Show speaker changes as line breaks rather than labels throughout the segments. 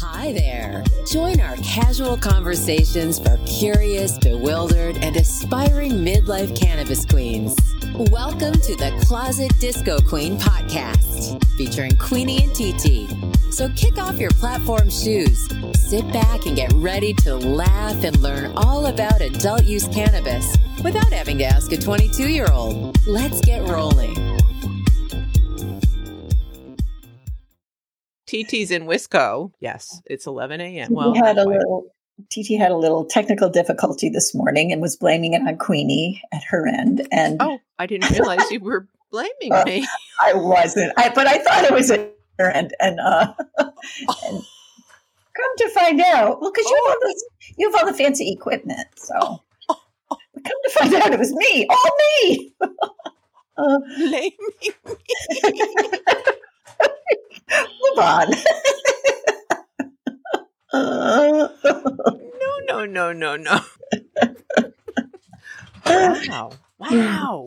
Hi there. Join our casual conversations for curious, bewildered, and aspiring midlife cannabis queens. Welcome to the Closet Disco Queen podcast, featuring Queenie and TT. So kick off your platform shoes, sit back, and get ready to laugh and learn all about adult use cannabis without having to ask a 22 year old. Let's get rolling.
TT's in Wisco. Yes, it's 11 a.m. Well,
He had a little TT had a little technical difficulty this morning and was blaming it on Queenie at her end. And
Oh, I didn't realize you were blaming
Uh,
me.
I wasn't. I but I thought it was at her end. And uh and come to find out, well, because you have all this you have all the fancy equipment. So but come to find out it was me, all me. uh,
Blaming me.
Move on.
No, no, no, no, no. Wow. Wow.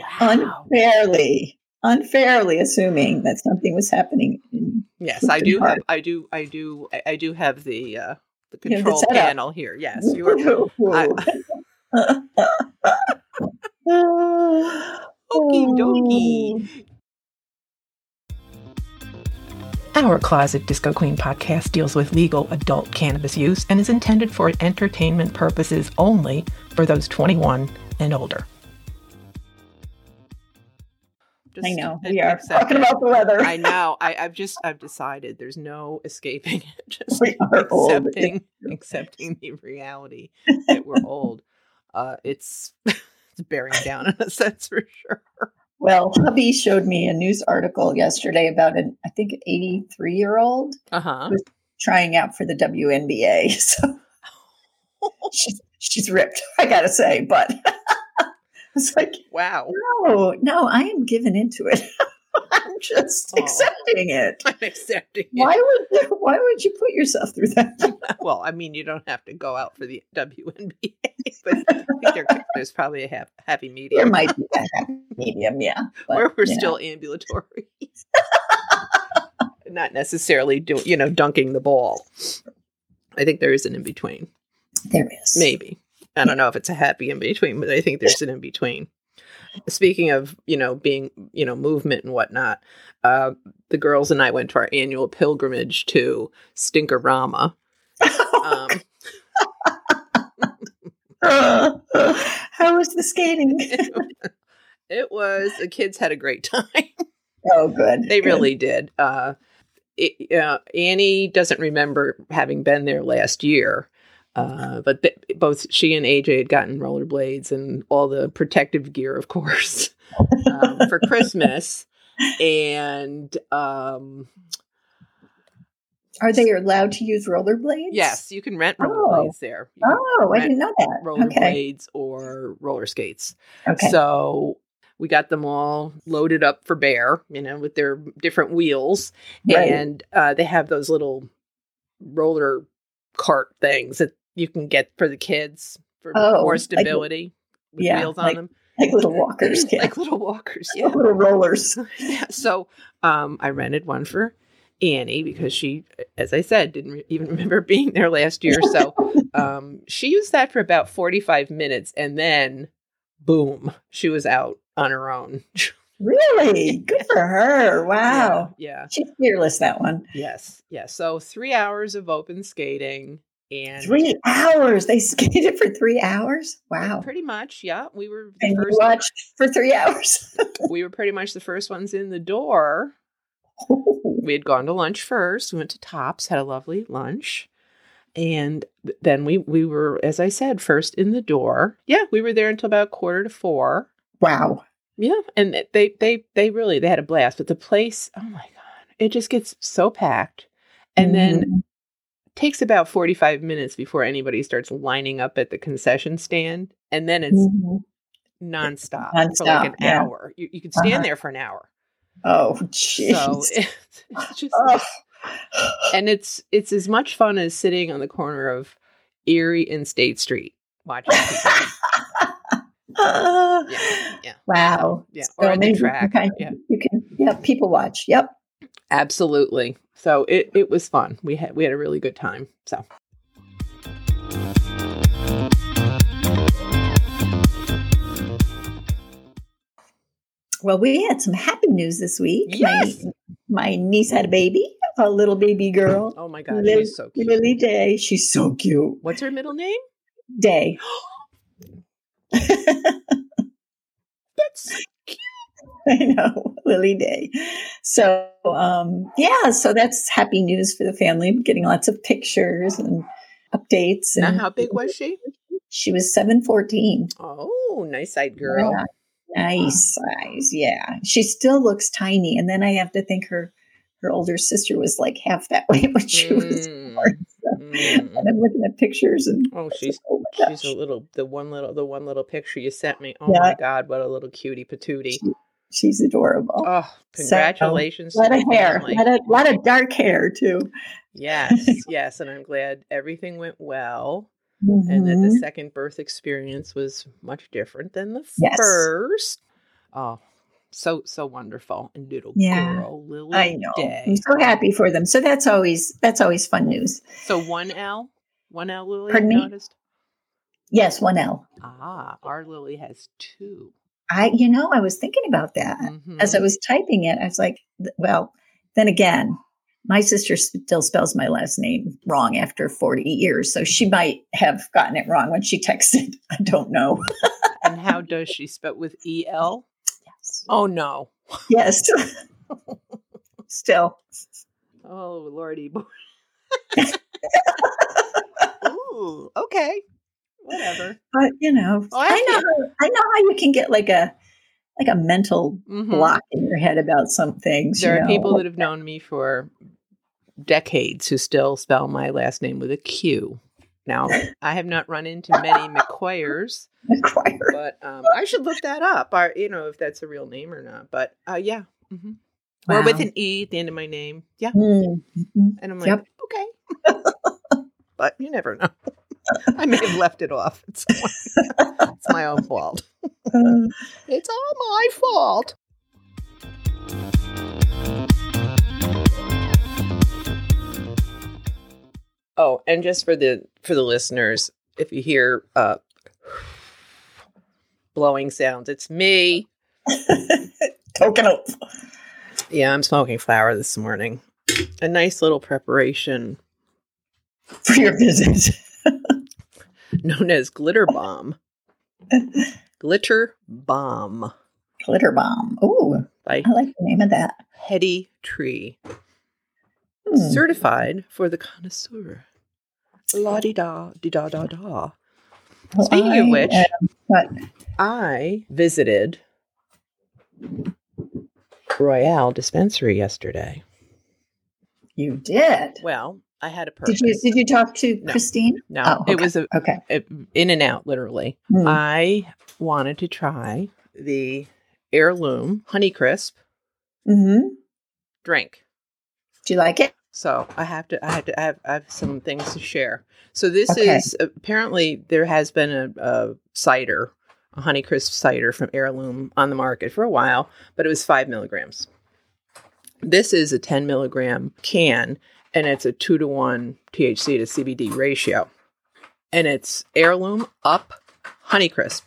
Wow.
unfairly, unfairly assuming that something was happening. In,
Yes, I do have I do I do I- I do have the uh the
have the
control panel here. Yes, you are I- Okie dokie. Our Closet Disco Queen podcast deals with legal adult cannabis use and is intended for entertainment purposes only for those 21 and older. Just
I know we are
accept
talking about the weather.
I know. I, I've just I've decided there's no escaping it. Just
We are old.
accepting accepting the reality that we're old. Uh, it's it's bearing down on us. That's for sure.
Well, hubby showed me a news article yesterday about an I think 83 year old
Uh huh.
trying out for the WNBA. So she's she's ripped, I gotta say, but it's like
Wow.
no, no, I am giving into it. I'm just
Aw.
accepting it.
I'm accepting it.
Why would you, why would you put yourself through that?
Well, I mean, you don't have to go out for the WNBA, but there, there's probably a hap- happy medium.
There might be a happy medium, yeah. but,
where we're
you know.
still ambulatory, not necessarily doing, you know, dunking the ball. I think there is an in between.
there is.
Maybe. I don't know if it's a happy in between, but I think there's an in between. Speaking of, you know, being, you know, movement and whatnot, uh, the girls and I went to our annual pilgrimage to Stinkerama. Um,
Uh, how was the skating?
it was the kids had a great time.
oh, good.
they
good.
really did. Uh, it, uh, Annie doesn't remember having been there last year, uh, but th- both she and AJ had gotten rollerblades and all the protective gear, of course, um, for Christmas. And um,
Are they allowed to use rollerblades?
yes, you can rent
Oh.
rollerblades there. You
Oh, I didn't know that. Okay.
rollerblades or roller skates.
Okay.
So we got them all loaded up for bear, you know, with their different wheels.
Right.
And uh, they have those little roller cart things that you can get for the kids for
Oh,
more
like-
stability with
yeah,
wheels on
like-
them.
like little walkers. Yeah.
like little walkers. Yeah.
little rollers.
yeah. So um, I rented one for Annie because she, as I said, didn't re- even remember being there last year. So um, she used that for about 45 minutes and then boom, she was out on her own.
Really? Good for her. Wow.
Yeah. yeah.
She's fearless, that one.
Yes. Yes. So three hours of open skating and
Three hours. They skated for three hours. Wow.
pretty much, yeah. We were the
And
first
watched for three hours.
we were pretty much the first ones in the door. We had gone to lunch first. We went to Tops, had a lovely lunch. And then we we were, as I said, first in the door. Yeah, we were there until about quarter to four.
wow.
Yeah, and they they they really they had a blast. But the place, oh my god, it just gets so packed, and then
Mhm.
Takes about forty five minutes before anybody starts lining up at the concession stand, and then it's
Mhm.
nonstop, for like an
yeah.
hour. You you could stand
Uh-huh.
there for an hour.
Oh,
So
jeez.
it's, it's just
Oh.
and it's it's as much fun as sitting on the corner of Erie and State Street watching. people. Yeah, yeah.
Wow.
Yeah,
So
or the
maybe you
track,
can-
yeah.
You can, yeah, people watch. Yep.
Absolutely. So it, it was fun. We had we had a really good time. So
Well, we had some happy news this week.
Yes.
My, my niece had a baby, a little baby girl.
oh my god,
Lil-
she's so cute.
Lily Day. She's so cute.
What's her middle name?
Day.
That's
I know, Lily Day. So, um, yeah, so that's happy news for the family. Getting lots of pictures and updates.
now how big was she?
She was seven fourteen.
Oh, nice eyed girl.
Yeah, nice size. Yeah, she still looks tiny. And then I have to think her her older sister was like half that way when she was
Mm,
born. So,
mm.
and I'm looking at pictures and
Oh, she's
oh
she's a little the one little the one little picture you sent me. Oh
Yeah.
my god, what a little cutie patootie.
She's adorable.
Oh,
So,
congratulations.
a lot of hair,
family.
lot of, lot of dark hair too.
Yes, yes, and I'm glad everything went well. and that the
Mhm.
second birth experience was much different than the
Yes.
first. Oh, so so wonderful and little
Yeah.
girl Lily
I know.
Day.
I'm so happy for them. So that's always that's always fun news.
So one L, one L Lily.
Pardon me?
Noticed?
Yes, one L.
Ah, our Lily has two.
I you know I was thinking about that as I
Mhm.
was typing it. I was like, well, then again, my sister still spells my last name wrong after 40 years, so she might have gotten it wrong when she texted. I don't know.
and how does she spell with E L?
Yes.
Oh no.
Yes. still.
Oh lordy boy. Ooh, okay. Whatever.
But you know,
Oh, I
I know how, I know how you can get like a like a mental
Mhm.
block in your head about some things.
There are
know?
people that have known me for decades who still spell my last name with a Q. Now, I have not run into many McQuayers,
acquire.
but um, I should look that up. Or, you know, if that's a real name or not. But uh, yeah, hmm or with an E at the end of my name. Yeah,
Mm, mhm.
and I'm like,
Yep.
okay, but you never know. I may have left it off. It's, it's my own fault. It's all my fault. Oh, and just for the for the listeners, if you hear uh blowing sounds, it's me.
token oath.
Yeah, I'm smoking flower this morning. A nice little preparation
for your visit.
known as glitter bomb. glitter bomb
Glitter bomb. Ooh, I like the name of that.
Hetty Tree.
Hmm.
certified for the connoisseur. La di da di da da da.
Well,
Speaking
I
of which,
what?
I visited Royale Dispensary yesterday.
You did.
Well, I had a purpose.
Did you did you talk to
No.
Christine?
No,
Oh,
it was a,
Okay.
a- in and out, literally.
Hmm.
I wanted to try the heirloom Honeycrisp
mm-hmm.
drink.
Do you like it?
So I have to, I have to, I have, I have some things to share. So this
Okay.
is apparently there has been a, a cider, a Honeycrisp cider from Heirloom on the market for a while, but it was five milligrams. This is a 10 milligram can, and it's a two to one THC to CBD ratio, and it's Heirloom Up Honeycrisp,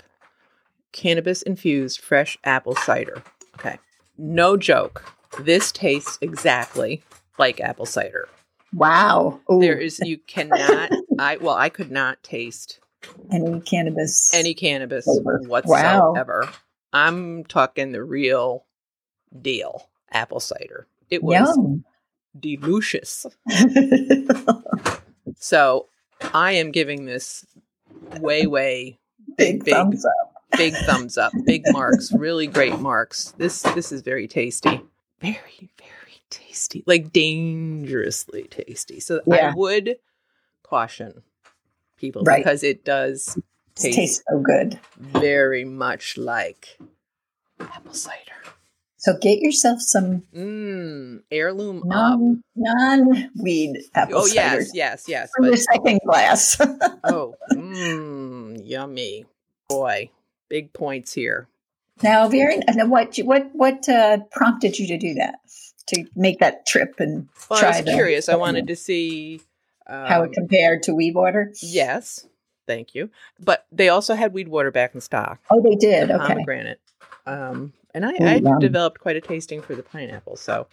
cannabis infused fresh apple cider. Okay, no joke. This tastes exactly like apple cider.
Wow. Ooh,
There is you cannot I well I could not taste
any cannabis.
any cannabis
Flavor.
whatsoever. I'm talking the real deal apple cider. It was
Yum.
Delicious. So I am giving this way way
big,
big
thumbs up.
big thumbs up, big marks, really great marks. This this is very tasty. Very very tasty. Like dangerously tasty. So
Yeah.
I would caution people
Right.
because it does taste
tastes so good.
very much like apple cider.
So get yourself some
Mmm, heirloom
non non weed apple
Oh
cider
yes, yes, yes.
your
But
second glass.
oh, mmm, yummy. Boy, big points here.
now, very. What what what uh, prompted you to do that? to make that trip and
Well,
try
I was
the-
curious. I wanted to see um,
how it compared to weed water.
Yes, thank you. But they also had weed water back in stock.
Oh, they did. Okay.
pomegranate. Um, and I,
yum.
developed quite a tasting for the pineapple. So,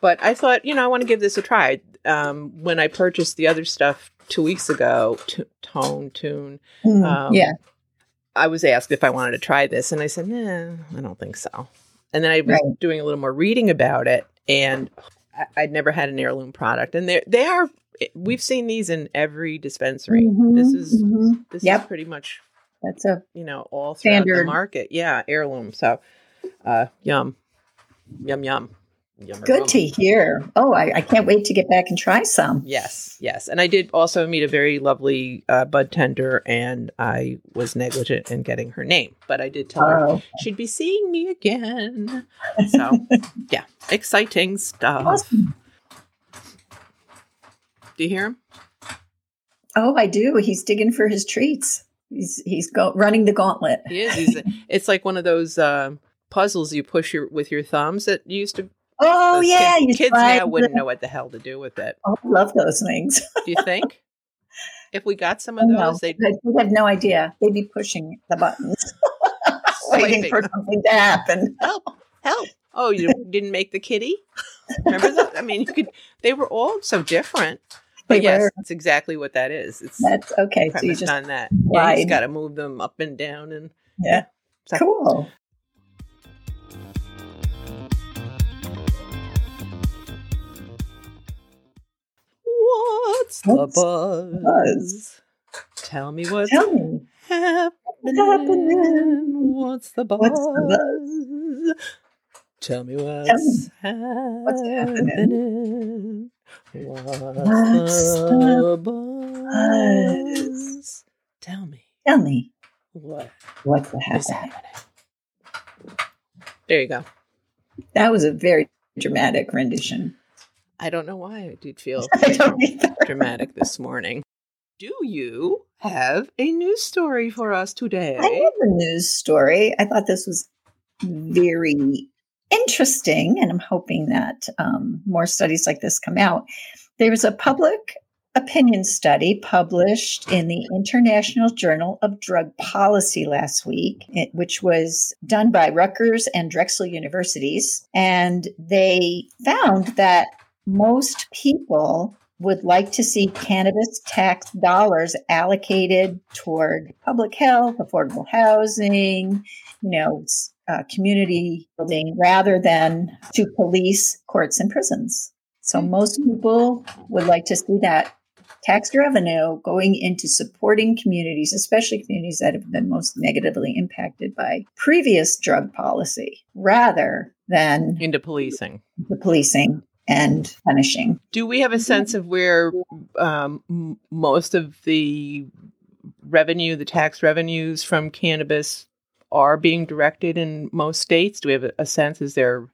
but I thought, you know, I want to give this a try. Um, when I purchased the other stuff two weeks ago, t- Tone, Tune,
Mm,
Um,
yeah.
I was asked if I wanted to try this, and I said, nah, I don't think so. And then I was
Right.
doing a little more reading about it, and I- I'd never had an heirloom product, and they they are. We've seen these in every dispensary. This
Mhm,
is
mhm.
this
Yep.
is pretty much
That's a
you know all
Standard.
market. Yeah, heirloom. So, uh, yum, yum, yum, yum.
good to hear. Oh, I, I can't wait to get back and try some.
Yes, yes. And I did also meet a very lovely uh, bud tender, and I was negligent in getting her name, but I did tell her
Oh,
she'd be seeing me again. So, yeah, exciting stuff.
awesome.
Do you hear him?
Oh, I do. He's digging for his treats. He's he's go, running the gauntlet.
He is. He's, it's like one of those um puzzles you push your with your thumbs that you used to.
Oh yeah,
kids, kids now wouldn't know what the hell to do with it.
Oh, I love those things.
Do you think? if we got some of oh,
know.
those, they'd
have no idea. They'd be pushing the buttons, waiting for something to happen.
help, help. Oh, you didn't make the kitty? Remember that? I mean, you could. They were all so different. But
They
yes,
were.
that's exactly what that is. It's
That's okay. So you just
on that. Yeah, you just got to move them up and down and
yeah, cool.
What's the
What's
buzz?
buzz?
Tell me what's
Tell me,
happening.
happening?
What's the buzz?
What's the
Tell me what's,
What's
happening. What's,
What's
the
buzz?
buzz? Tell me
tell me,
what
what's the happening?
happening. There you go.
That was a very dramatic rendition.
I don't know why I did feel dramatic this morning. Do you have a news story for us today?
I have a news story. I thought this was very interesting, and I'm hoping that um, more studies like this come out. There was a public opinion study published in the International Journal of Drug Policy last week, which was done by Rutgers and Drexel universities. And they found that most people would like to see cannabis tax dollars allocated toward public health, affordable housing, you know, uh, community building, rather than to police, courts, and prisons. So most people would like to see that tax revenue going into supporting communities, especially communities that have been most negatively impacted by previous drug policy, rather than
Into policing.
the policing and punishing.
Do we have a sense of where um, most of the revenue, the tax revenues from cannabis, are being directed in most states? Do we have a, sense? Is there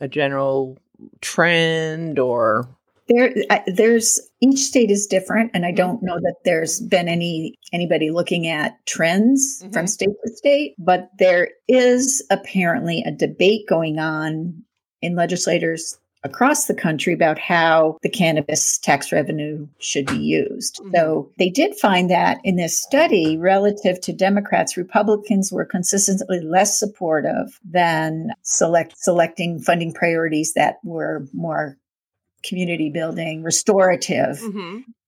a general trend or?
There, there's each state is different, and I don't know that there's been any anybody looking at trends
Mhm.
from state to state. But there is apparently a debate going on in legislators across the country about how the cannabis tax revenue should be used.
Mhm.
So they did find that in this study, relative to Democrats, Republicans were consistently less supportive than select selecting funding priorities that were more community building, restorative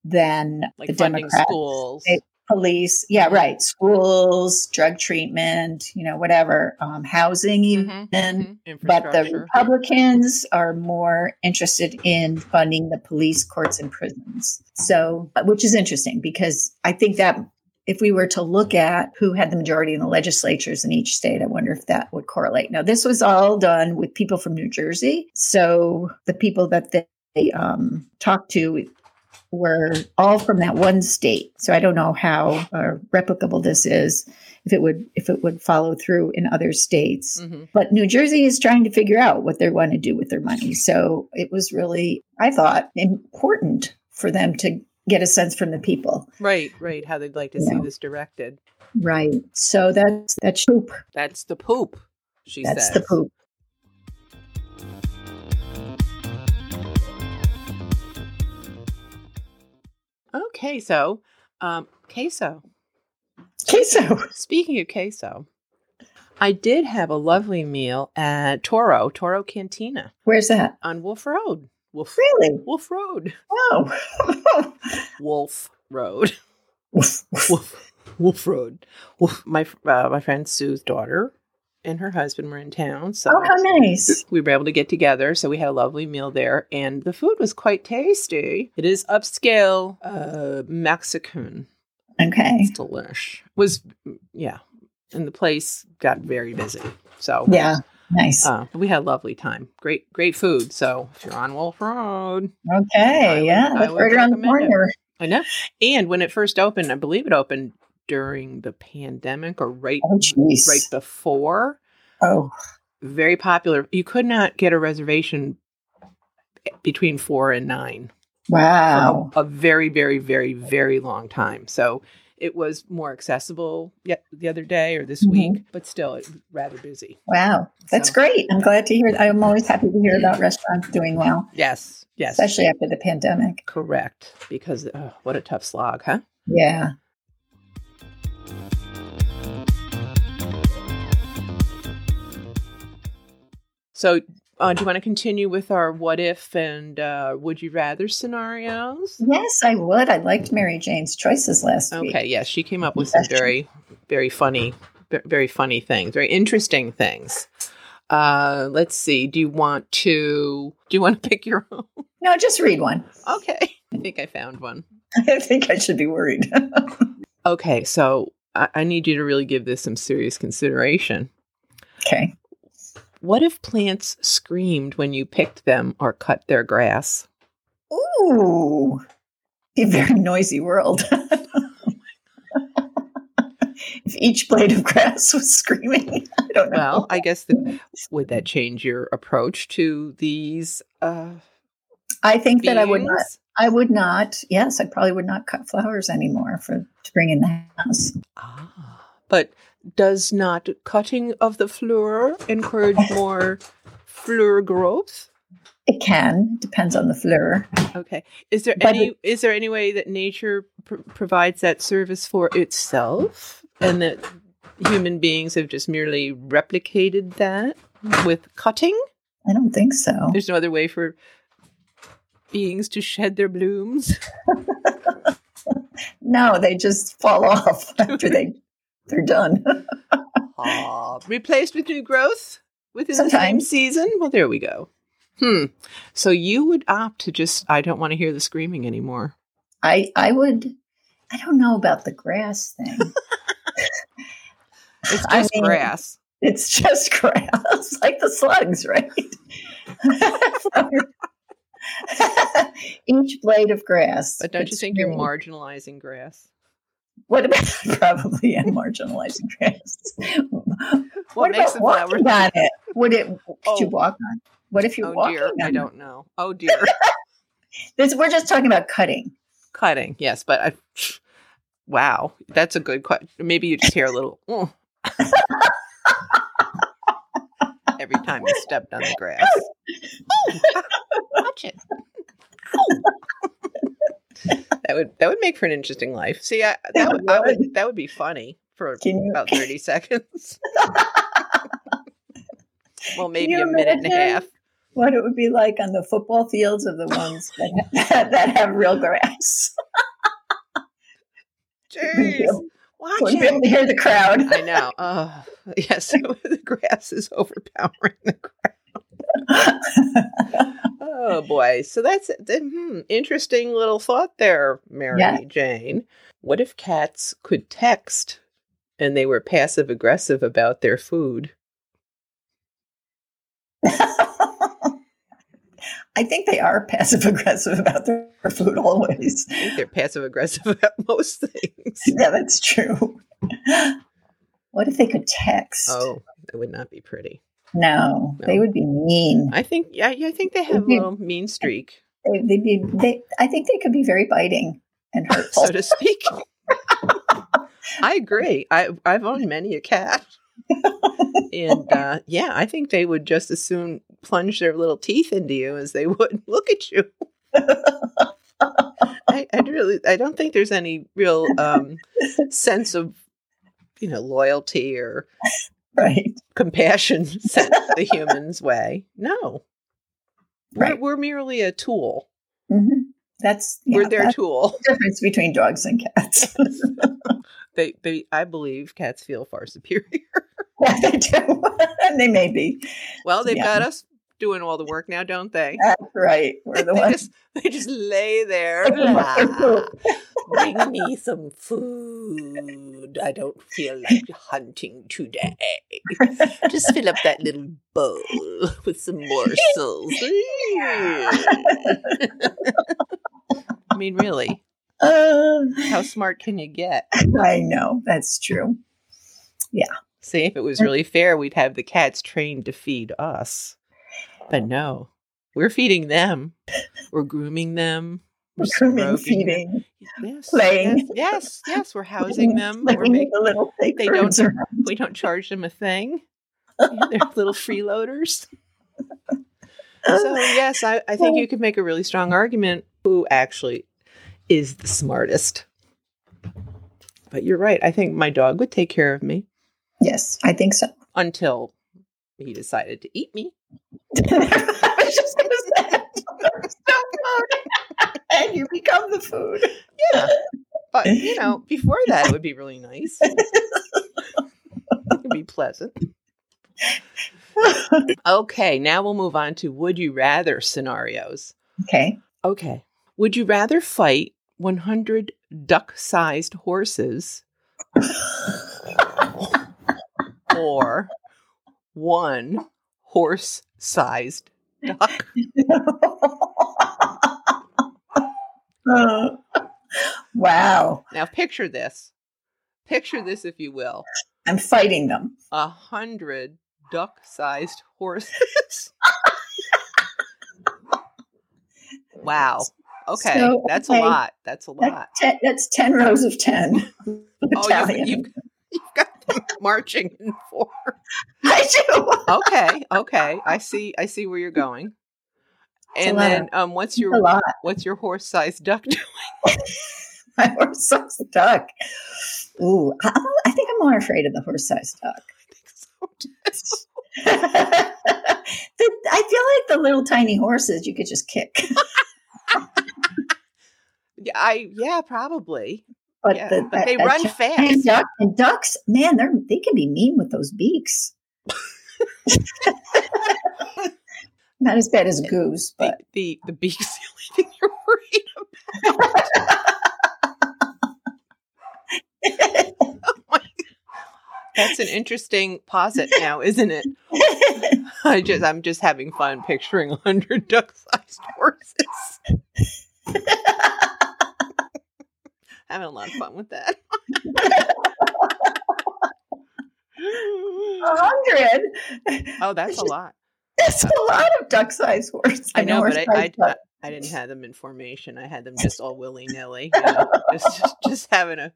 than
Like
the
funding
Democrats.
schools.
They- Police, yeah, right. Schools, drug treatment, you know, whatever, um, housing, even.
Mhm, mhm.
But the Republicans are more interested in funding the police, courts, and prisons. So, which is interesting because I think that if we were to look at who had the majority in the legislatures in each state, I wonder if that would correlate. Now, this was all done with people from New Jersey. So the people that they um, talked to were all from that one state. So I don't know how uh, replicable this is. If it would, if it would follow through in other states,
Mhm.
but New Jersey is trying to figure out what they want to do with their money. So it was really, I thought, important for them to get a sense from the people.
Right, right. How they'd like to see
Yeah.
this directed.
Right. So that's that's poop.
That's the poop, she
That's
says.
the poop.
Queso. Um, queso.
Queso.
Speaking of queso, I did have a lovely meal at Toro, Toro Cantina
Where's that?
on Wolf Road. Wolf,
Really?
Wolf Road.
Oh.
Wolf Road. Wolf, Wolf Wolf Road. Wolf. My uh, my friend Sue's daughter and her husband were in town, so
oh, how nice.
we were able to get together. So we had a lovely meal there, and the food was quite tasty. It is upscale uh, Mexican.
Okay.
It's delish. Was yeah, and the place got very busy. So
Yeah. Nice.
uh, we had a lovely time. Great, great food. So if you're on Wolf Road, I
okay.
would-
yeah.
I would
right around the
recommend it.
corner.
I know. And when it first opened, I believe it opened during the pandemic or right
Oh,
right before.
Oh,
Very popular. You could not get a reservation between four and nine.
wow.
A very, very, very, very long time. So it was more accessible yet the other day or this
Mhm.
week, but still it rather busy.
Wow. That's
So-
great. I'm glad to hear. that. I'm always happy to hear about restaurants doing well,
Yes. Yes.
especially after the pandemic.
Correct. Because oh, what a tough slog, huh?
Yeah.
So, uh, do you want to continue with our what if and uh, would you rather scenarios?
Yes, I would. I liked Mary Jane's choices last week.
Okay, yes, she came up with some very, very funny, very funny things, very interesting things. Uh, let's see. Do you want to? Do you want to pick your own?
No, just read one.
Okay, I think I found one.
I think I should be worried.
Okay, so I, I need you to really give this some serious consideration.
okay.
What if plants screamed when you picked them or cut their grass?
Ooh, a very noisy world. if each blade of grass was screaming, I don't know.
Well, I guess that would that change your approach to these uh,
I think that I would not. I would not. Yes, I probably would not cut flowers anymore for to bring in the house.
Ah, but does not cutting of the fleur encourage more fleur growth?
It can depends on the fleur.
Okay. Is there
But
any is there any way that nature pr- provides that service for itself, and that human beings have just merely replicated that with cutting?
I don't think so.
There's no other way for beings to shed their blooms.
No, they just fall off after they they're done.
Ah, replaced with new growth within the same season. Well, there we go. Hmm. So you would opt to just I don't want to hear the screaming anymore.
I I would. I don't know about the grass thing.
It's
I
just
mean,
grass.
It's just grass, like the slugs, right? Each blade of grass.
But don't you think you're marginalizing grass?
What about probably am marginalizing grass?
What,
what
makes
about
flower?
walking on it? Would it? Could you
Oh.
walk on? What if you're
Oh
walking
dear, I don't know. Oh dear,
This, we're just talking about cutting.
cutting. Yes, but I. Wow, that's a good question. Maybe you just hear a little. "Oh." Every time you stepped on the grass. Watch it. that would that would make for an interesting life. See, I, that,
That
would, I
would.
would that would be funny for
Can you?
about thirty seconds. well, maybe a minute and a half.
What it would be like on the football fields of the ones that, that have real grass.
Jeez, watch
Wouldn't be able to hear the crowd.
I know. Oh, yes, the grass is overpowering the Oh boy. So that's hmm, interesting little thought there, Mary
Yeah.
Jane. What if cats could text and they were passive aggressive about their food?
I think they are passive aggressive about their food always.
I think they're passive aggressive about most things.
Yeah, that's true. What if they could text?
Oh, that would not be pretty.
No,
No.
they would be mean.
I think yeah, yeah, I think they have a
Mhm.
little mean streak,
They, they'd be. They, I think they could be very biting and hurtful.
so to speak. I agree. I I've owned many a cat. and uh, yeah, I think they would just as soon plunge their little teeth into you as they would look at you. I, I really, I don't think there's any real um, sense of, you know, loyalty or
right.
compassion sent the human's way. No,
Right.
we're, we're merely a tool.
hmm That's yeah,
we're their
that's
tool.
the difference between dogs and cats.
They, they, I believe cats feel far superior.
yeah, they do, and they may be.
Well, they've
Yeah.
got us doing all the work now, don't they?
That's right. We're the
they
ones.
just they just lay there. Bring me some food. I don't feel like hunting today. Just fill up that little bowl with some morsels. I mean, really,
Uh,
how smart can you get?
I know that's true. Yeah.
See, if it was really fair, we'd have the cats trained to feed us. But no, we're feeding them. We're grooming them. We're
Grooming, feeding,
Yes,
playing.
Yes, yes, yes, We're housing them. We're making,
the little
they don't-
around.
we don't charge them a thing. They're little freeloaders. So yes, I, I think you could make a really strong argument who actually is the smartest. But you're right. I think my dog would take care of me
yes, I think so.
until he decided to eat me.
I was just going to say, so food, and you become the food.
Yeah. But you know, before that it would be really nice. It'd be pleasant. Okay, now we'll move on to would you rather scenarios.
okay.
Okay. Would you rather fight 100 duck sized horses or one horse sized duck?
Uh, wow.
Now, picture this. Picture this, if you will.
I'm fighting them.
A hundred duck sized horses. wow. Okay.
So,
that's
okay.
a lot. That's a lot.
That's ten, that's 10 rows of 10.
Oh, you've, you've, you've got them marching in four.
I do.
Okay, okay. I see. I see where you're going. And then, um, what's your what's your horse-sized duck doing?
My horse-sized duck. Ooh, I, I think I'm more afraid of the horse-sized duck. the, I feel like the little tiny horses you could just kick.
Yeah, I yeah, probably.
But,
Yeah,
the,
but they run fast.
Duck, and ducks, man, they're they can be mean with those beaks. Not as bad as goose, but
the the beak's the only thing you're worried about. Oh That's an interesting posit now, isn't it? I just I'm just having fun picturing a hundred duck-sized horses. having a lot of fun with that.
a hundred.
oh, that's a lot.
That's a lot of duck-sized horse.
I know, but I, I. I didn't have them in formation. I had them just all willy nilly, you know, just, just just having a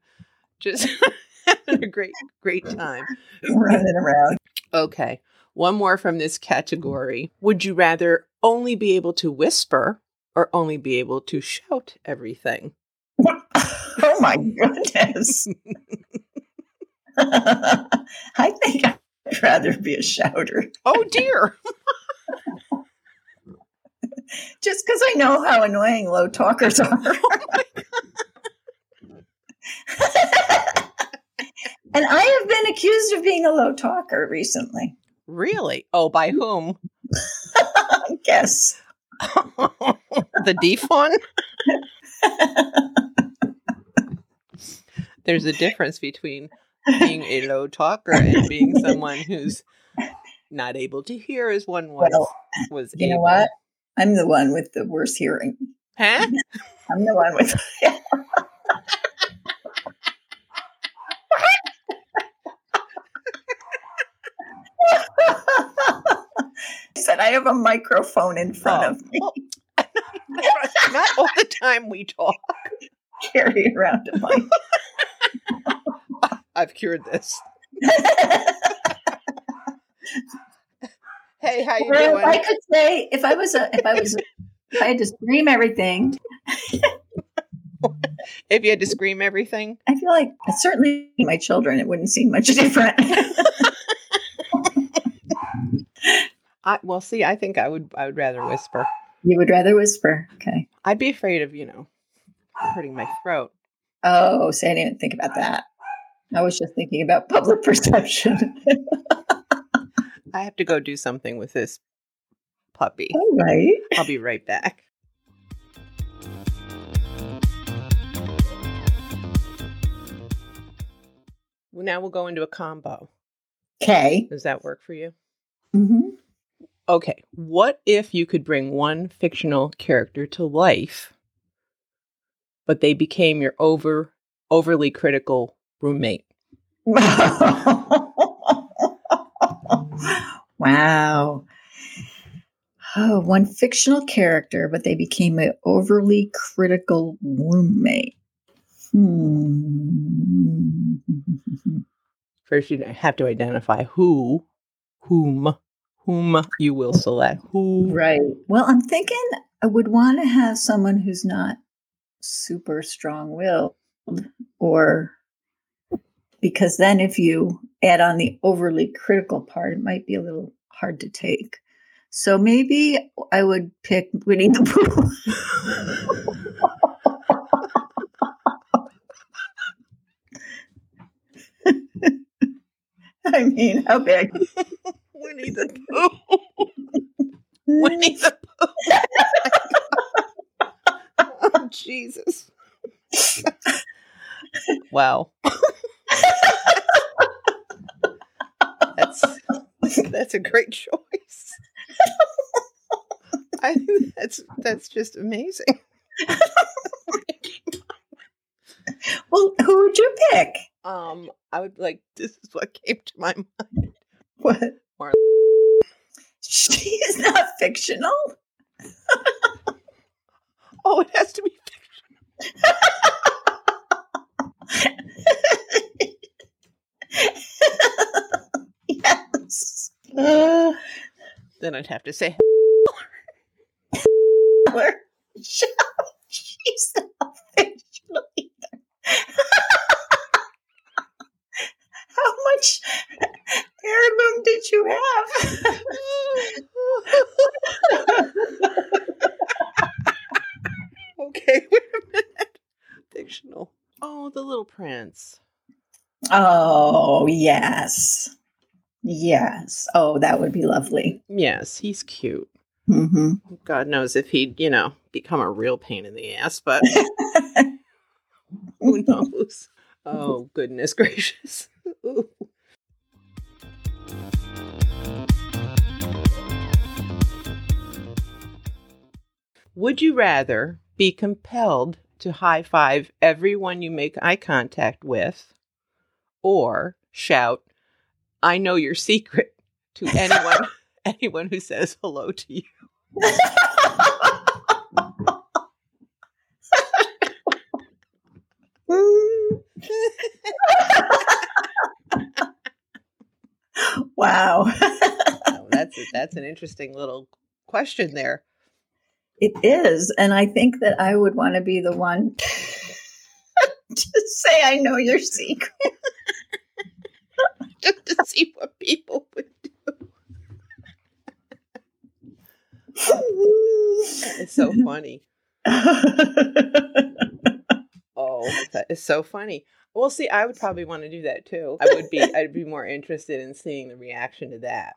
just having a great great time.
running around.
Okay, one more from this category. Would you rather only be able to whisper or only be able to shout everything?
oh my goodness. I think I'd rather be a shouter.
Oh dear!
Just because I know how annoying low talkers are. and I have been accused of being a low talker recently.
really? Oh, by whom?
I guess.
the deaf one? There's a difference between being a low talker and being someone who's not able to hear as one was
Well,
was
You know what? I'm the one with the worst hearing.
Huh?
I'm the one with. I said I have a microphone in front
Oh.
of me.
not all the time we talk.
Carry around a mic.
I've cured this. Hey, how you
Or if I could say if I was a if I was a, if I had to scream everything,
if you had to scream everything,
I feel like certainly my children, it wouldn't seem much different.
I well, see, I think I would I would rather whisper.
you would rather whisper. Okay.
I'd be afraid of you know hurting my throat.
Oh, see, I didn't think about that. I was just thinking about public perception.
I have to go do something with this puppy.
All right.
I'll be right back. Well, now we'll go into a combo.
Okay.
Does that work for you?
Mm-hmm.
Okay. What if you could bring one fictional character to life, but they became your over overly critical roommate?
wow. Oh, one fictional character, but they became an overly critical roommate. Hmm.
First, you have to identify who, whom, whom you will select. Who?
Right. Well, I'm thinking I would want to have someone who's not super strong willed or because then if you add on the overly critical part, it might be a little hard to take. So maybe I would pick Winnie the Pooh. I mean, how bad?
Winnie the Pooh. Winnie the Pooh. oh, Jesus. wow. that's a great choice. I think that's that's just amazing.
Well, who would you pick?
Um, I would like this is what came to my mind.
What?
Marla.
She is not fictional.
Oh, it has to be
yes. Uh,
then I'd have to say
where- She's not fictional either. How much heirloom did you have?
Okay, wait a minute. Fictional. Oh, the little prince.
oh, yes. Yes. Oh, that would be lovely.
Yes, he's cute.
hmm
God knows if he'd, you know, become a real pain in the ass, but who knows? Oh, goodness gracious. Ooh. Would you rather be compelled to high five everyone you make eye contact with or shout, I know your secret to anyone anyone who says hello to you?
wow.
Oh, that's that's an interesting little question there.
It is. And I think that I would want to be the one to say, I know your secret.
Just to see what people would do. It's so funny. Oh, that is so funny. Well, see, I would probably want to do that too. I would be. I'd be more interested in seeing the reaction to that.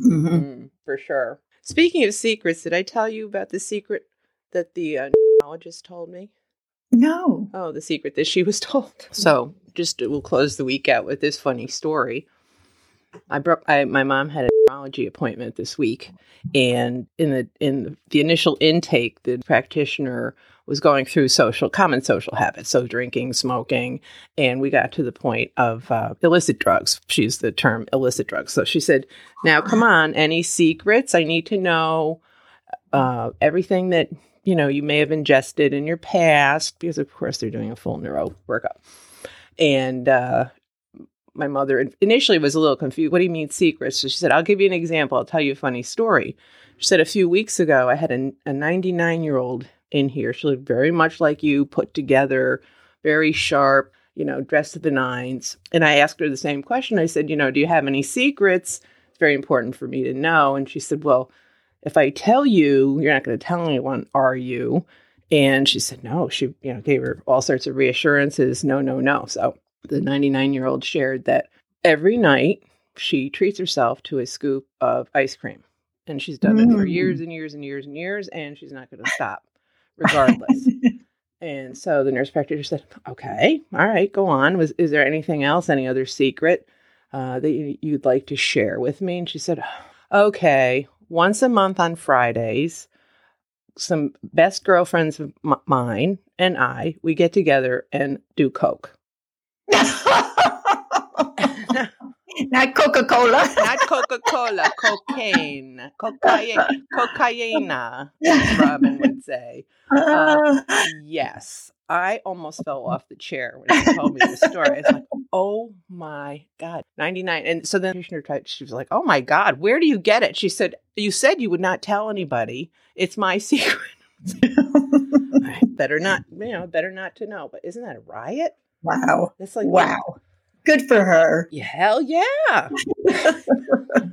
Mhm.
Mm, for sure. Speaking of secrets, did I tell you about the secret that the uh, neurologist told me?
No.
Oh, the secret that she was told. So, just we'll close the week out with this funny story. I broke. I my mom had a neurology appointment this week, and in the in the initial intake, the practitioner was going through social common social habits, so drinking, smoking, and we got to the point of uh, illicit drugs. She used the term illicit drugs. So she said, "Now, come on, any secrets? I need to know uh, everything that you know you may have ingested in your past, because of course they're doing a full neuro workup." And uh, my mother initially was a little confused. What do you mean secrets? So she said, I'll give you an example. I'll tell you a funny story. She said, a few weeks ago, I had a 99 year old in here. She looked very much like you, put together, very sharp, you know, dressed to the nines. And I asked her the same question. I said, you know, do you have any secrets? It's very important for me to know. And she said, well, if I tell you, you're not going to tell anyone, are you? And she said, no. She, you know, gave her all sorts of reassurances. No, no, no. So the 99 year old shared that every night she treats herself to a scoop of ice cream. And she's done it for years and years and years and years, and she's not going to stop regardless. and so the nurse practitioner said, okay, all right, go on. Was Is there anything else, any other secret uh, that you, you'd like to share with me? And she said, okay, once a month on Fridays, some best girlfriends of m- mine and I, we get together and do Coke.
Not Coca Cola.
Not Coca Cola, cocaine. Cocaine. Cocaine, as Robin would say. Uh, yes. I almost fell off the chair when she told me the story. It's like, oh my God, 99. And so then the tried, she was like, oh my God, where do you get it? She said, you said you would not tell anybody. It's my secret. better not, you know, better not to know. But isn't that a riot?
Wow.
It's like,
Wow. Good for her.
Yeah, hell yeah.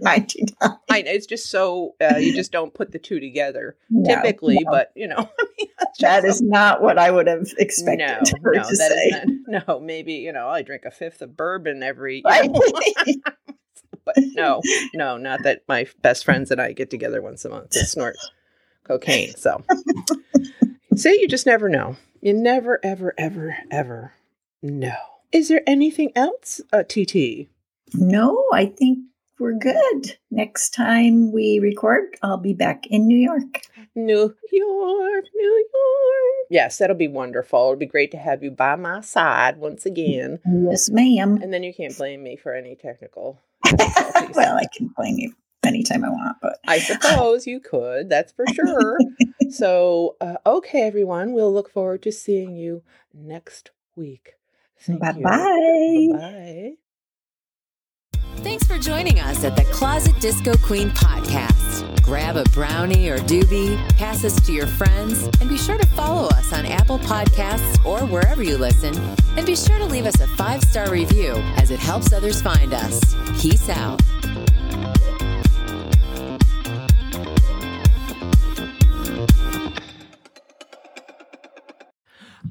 99.
I know it's just so uh, you just don't put the two together
No,
typically,
no.
but you know, I mean, that's
that is not what I would have expected
no,
her
no,
to
that not. No, maybe you know, I drink a fifth of bourbon every.
Right?
but no, no, not that my best friends and I get together once a month to snort cocaine. So, see, you just never know. You never, ever, ever, ever know. Is there anything else, uh, TT?
no, I think we're good. Next time we record, I'll be back in New York.
New York, New York. Yes, that'll be wonderful. It'll be great to have you by my side once again.
Yes, ma'am.
And then you can't blame me for any technical.
well, I can blame you anytime I want, but
I suppose you could, that's for sure. so, uh, okay, everyone, we'll look forward to seeing you next week. Thank
bye bye.
Bye.
Thanks for joining us at the Closet Disco Queen podcast. Grab a brownie or doobie, pass us to your friends, and be sure to follow us on Apple Podcasts or wherever you listen. And be sure to leave us a five star review as it helps others find us. Peace out.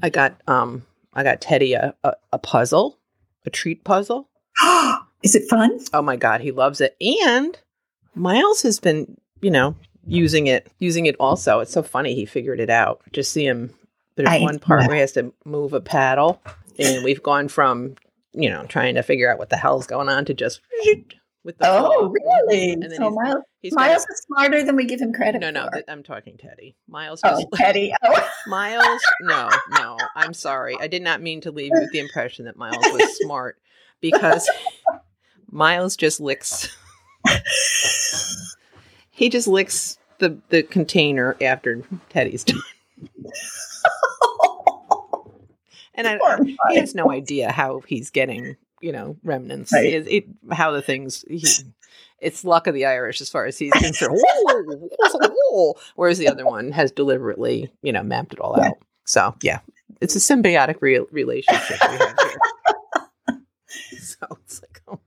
I got um I got Teddy a, a, a puzzle, a treat puzzle.
Is it fun?
Oh my god, he loves it. And Miles has been, you know, using it using it also. It's so funny he figured it out. Just see him there's
I-
one part where he has to move a paddle and we've gone from, you know, trying to figure out what the hell's going on to just with the
Oh, really?
And
So
he's,
Miles,
he's got
Miles is smarter than we give him credit
no, no,
for.
I'm talking Teddy. Miles just
oh, Teddy. Oh.
Miles, no, no, I'm sorry. I did not mean to leave you with the impression that Miles was smart because Miles just licks. he just licks the the container after Teddy's done, and I, he has no idea how he's getting you know remnants.
Right.
It, it, how the things. He, it's luck of the Irish as far as he's concerned. Whereas the other one has deliberately, you know, mapped it all
Yeah.
out. So yeah, it's a symbiotic re- relationship we have here. so it's like oh